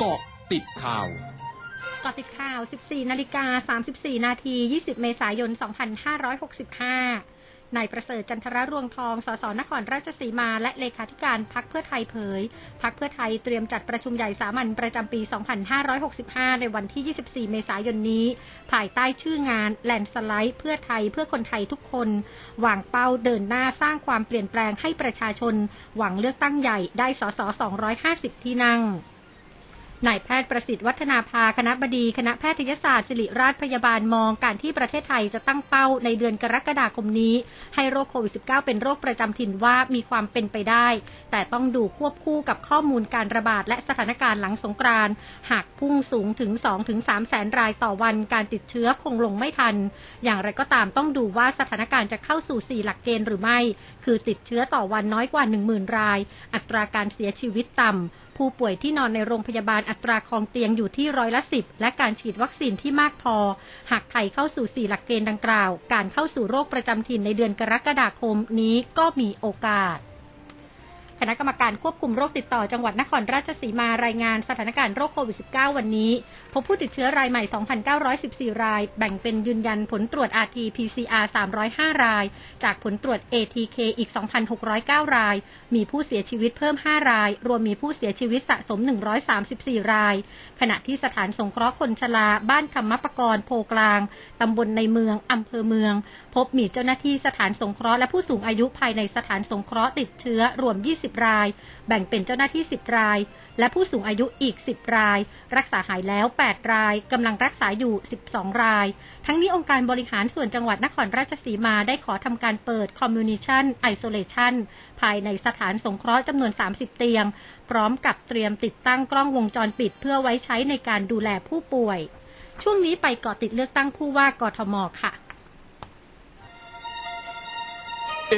เกาะติดข่าวเกาะติดข่าว 14 นาฬิกา 34 นาที 20 เมษายน 2565 นายประเสริฐจันทรรวงทอง สส นครราชสีมา และเลขาธิการพักเพื่อไทยเผย พักเพื่อไทยเตรียมจัดประชุมใหญ่สามัญประจำปี 2565 ในวันที่ 24 เมษายนนี้ ภายใต้ชื่องานแลนสไลด์เพื่อไทยเพื่อคนไทยทุกคน หวางเป้าเดินหน้าสร้างความเปลี่ยนแปลงให้ประชาชน หวังเลือกตั้งใหญ่ได้สส 250 ที่นั่ง นายแพทย์ประสิทธิ์วัฒนาภาคณะบดีคณะแพทยศาสตร์ศิริราชพยาบาลมองการที่ประเทศไทยจะตั้งเป้าในเดือนกรกฎาคมนี้ ให้โรคโควิด -19 เป็นโรคประจำถิ่นว่ามีความเป็นไปได้ แต่ต้องดูควบคู่กับข้อมูลการระบาดและสถานการณ์หลังสงกรานหากพุ่งสูงถึง 2-3 แสนรายต่อวันการติดเชื้อคงลงไม่ทัน อย่างไรก็ตามต้องดูว่าสถานการณ์จะเข้าสู่ 4 หลักเกณฑ์หรือไม่ คือติดเชื้อต่อวันน้อยกว่า 10,000 ราย อัตราการเสียชีวิตต่ำผู้ป่วยที่นอนในโรงพยาบาลอัตราคองเตียงอยู่ที่ร้อยละสิบและการฉีดวัคซีนที่มากพอ หากไทยเข้าสู่สี่หลักเกณฑ์ดังกล่าว การเข้าสู่โรคประจำถิ่นในเดือนกรกฎาคมนี้ก็มีโอกาส คณะกรรมการควบคุมโรคติดต่อจังหวัดนครราชสีมารายงานสถานการณ์โรคโควิด -19 วันนี้ พบผู้ติดเชื้อรายใหม่ 2,914 ราย แบ่งเป็นยืนยันผลตรวจ RT-PCR 305 ราย จากผลตรวจ ATK อีก 2,609 ราย มีผู้เสียชีวิตเพิ่ม 5 ราย รวมมีผู้เสียชีวิตสะสม 134 ราย ขณะที่สถานสงเคราะห์คนชราบ้านธรรมปกรณ์โพกลาง ตำบลในเมืองอำเภอเมือง พบมีเจ้าหน้าที่สถานสงเคราะห์และผู้สูงอายุภายในสถานสงเคราะห์ติดเชื้อรวม 20ราย แบ่งเป็นเจ้าหน้าที่ 10 ราย และผู้สูงอายุอีก 10 ราย รักษาหายแล้ว 8 รายกำลังรักษาอยู่ 12 ราย ทั้งนี้องค์การบริหารส่วนจังหวัดนครราชสีมาได้ขอทำการเปิด Communication Isolation ภายในสถานสงเคราะห์จำนวน 30 เตียง พร้อมกับเตรียมติดตั้งกล้องวงจรปิด เพื่อไว้ใช้ในการดูแลผู้ป่วย ช่วงนี้ไปเกาะติดเลือกตั้งผู้ว่ากทมค่ะ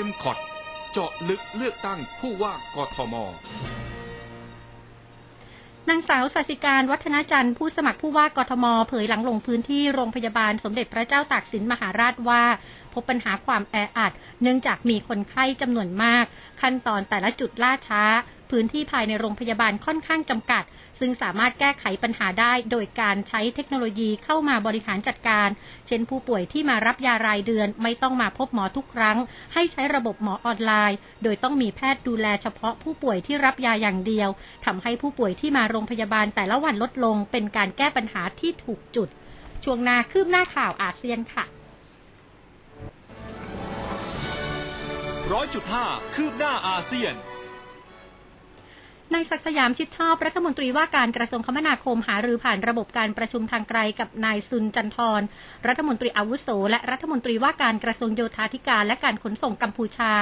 m c o t เจาะลึกเลือกตั้งผู้ว่ากทม นางสาวสสิการวัฒนจันทร์ผู้สมัครผู้ว่ากทม เผยหลังลงพื้นที่โรงพยาบาลสมเด็จพระเจ้าตากสินมหาราชว่า พบปัญหาความแออัด เนื่องจากมีคนไข้จำนวนมาก ขั้นตอนแต่ละจุดล่าช้า พื้นที่ภายในโรงพยาบาลค่อนข้างจำกัด ซึ่งสามารถแก้ไขปัญหาได้โดยการใช้เทคโนโลยีเข้ามาบริหารจัดการ เช่นผู้ป่วยที่มารับยารายเดือนไม่ต้องมาพบหมอทุกครั้ง ให้ใช้ระบบหมอออนไลน์ โดยต้องมีแพทย์ดูแลเฉพาะผู้ป่วยที่รับยาอย่างเดียวทำให้ผู้ป่วยที่มาโรงพยาบาลแต่ละวันลดลง เป็นการแก้ปัญหาที่ถูกจุด ช่วงหน้าคืบหน้าข่าวอาเซียนค่ะร้อยจุดห้าคืบหน้าอาเซียน นายศักสยามชิดชอบรัฐมนตรีว่าการกระทรวงคมนาคมหารือผ่านระบบการประชุมทางไกลกับนายซุนจันทร รัฐมนตรีอาวุโส และรัฐมนตรีว่าการกระทรวงโยธาธิการและการขนส่งกัมพูชา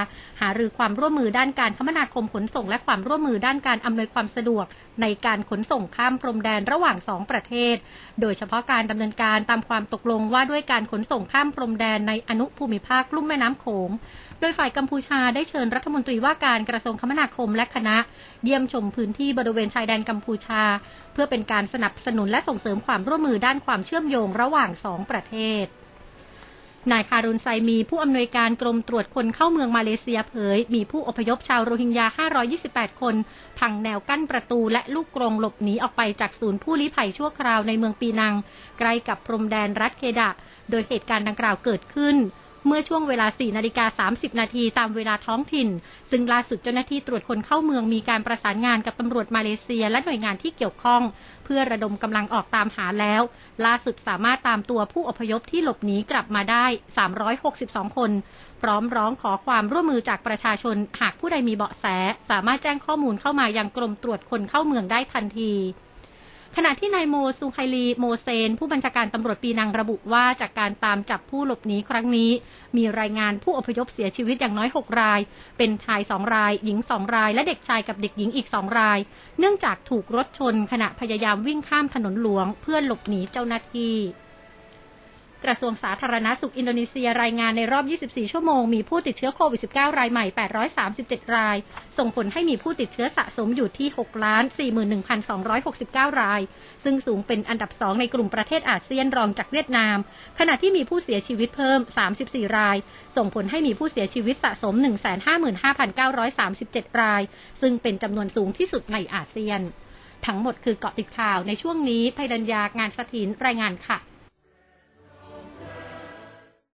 หารือความร่วมมือด้านการคมนาคมขนส่ง และความร่วมมือด้านการอำนวยความสะดวก ในการขนส่งข้ามพรมแดนระหว่างสองประเทศ โดยเฉพาะการดำเนินการตามความตกลงว่าด้วยการขนส่งข้ามพรมแดนในอนุภูมิภาคลุ่มแม่น้ำโขง โดยฝ่ายกัมพูชาได้เชิญรัฐมนตรีว่าการกระทรวงคมนาคมและคณะเยี่ยมชมพื้นที่บริเวณชายแดนกัมพูชา เพื่อเป็นการสนับสนุนและส่งเสริมความร่วมมือด้านความเชื่อมโยงระหว่างสองประเทศนายคารุนไซมีผู้อำนวยการกรมตรวจคนเข้าเมืองมาเลเซียเผย มีผู้อพยพชาวโรฮิงญา 528 คน พังแนวกั้นประตูและลูกกรงหลบหนีออกไปจากศูนย์ผู้ลี้ภัยชั่วคราวในเมืองปีนัง ใกล้กับพรมแดนรัฐเคดะ โดยเหตุการณ์ดังกล่าวเกิดขึ้น เมื่อช่วงเวลา 4 นาฬิกา 30 นาทีตามเวลาท้องถิ่น ซึ่งล่าสุดเจ้าหน้าที่ตรวจคนเข้าเมืองมีการประสานงานกับตำรวจมาเลเซียและหน่วยงานที่เกี่ยวข้อง เพื่อระดมกำลังออกตามหาแล้ว ล่าสุดสามารถตามตัวผู้อพยพที่หลบหนีกลับมาได้ 362 คน พร้อมร้องขอความร่วมมือจากประชาชน หากผู้ใดมีเบาะแส สามารถแจ้งข้อมูลเข้ามายังกรมตรวจคนเข้าเมืองได้ทันที ขณะที่นายโมซูไฮลีโมเซน ผู้บัญชาการตำรวจปีนังระบุว่าจากการตามจับผู้หลบหนีครั้งนี้ มีรายงานผู้อพยพเสียชีวิตอย่างน้อย 6 ราย เป็นชาย2ราย หญิง 2 ราย และเด็กชายกับเด็กหญิงอีก 2 ราย เนื่องจากถูกรถชนขณะพยายามวิ่งข้ามถนนหลวง เพื่อหลบหนีเจ้าหน้าที่ กระทรวงสาธารณาสุขอินโดนีเซียรายงานในรอบ 24 ชั่วโมง มีผู้ติดเชื้อโควิด -19 รายใหม่ 837 ราย ส่งผลให้มีผู้ติดเชื้อสะสมอยู่ที่ 6,41,269 ราย ซึ่งสูงเป็นอันดับ 2 ในกลุ่มประเทศอาเซียนรองจากเวียดนาม ขณะที่มีผู้เสียชีวิตเพิ่ม 34 ราย ส่งผลให้มีผู้เสียชีวิตสะสม 155,937 ราย ซึ่งเป็นจำนวนสูงที่สุดในอาเซียน ทั้งหมดคือเกาะติดข่าวในช่วงนี้ภัยดัญญางานสถินรายงานค่ะ